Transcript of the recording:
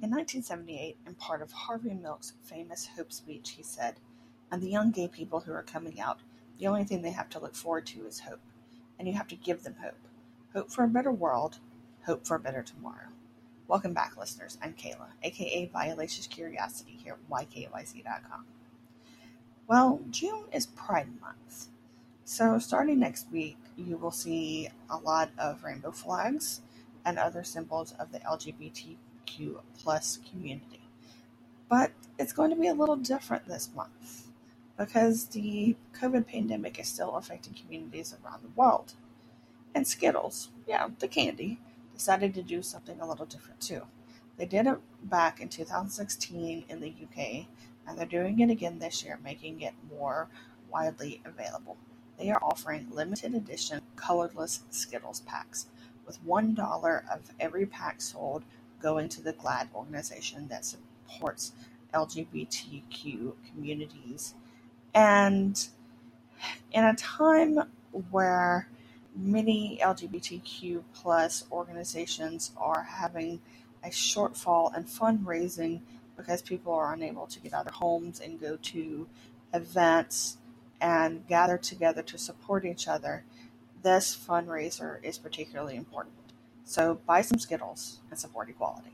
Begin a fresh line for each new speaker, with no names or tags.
In 1978, in part of Harvey Milk's famous Hope speech, he said, And the young gay people who are coming out, the only thing they have to look forward to is hope. And you have to give them hope. Hope for a better world, hope for a better tomorrow. Welcome back, listeners. I'm Kayla, aka Violacious Curiosity, here at YKYC.com. Well, June is Pride Month. So, starting next week, you will see a lot of rainbow flags and other symbols of the Plus community. But it's going to be a little different this month because the COVID pandemic is still affecting communities around the world. And Skittles, yeah, the candy, decided to do something a little different too. They did it back in 2016 in the UK, and they're doing it again this year, making it more widely available. They are offering limited edition colorless Skittles packs, with $1 of every pack sold going to the GLAAD organization that supports LGBTQ communities. And in a time where many LGBTQ plus organizations are having a shortfall in fundraising because people are unable to get out of their homes and go to events and gather together to support each other, this fundraiser is particularly important. So buy some Skittles and support equality.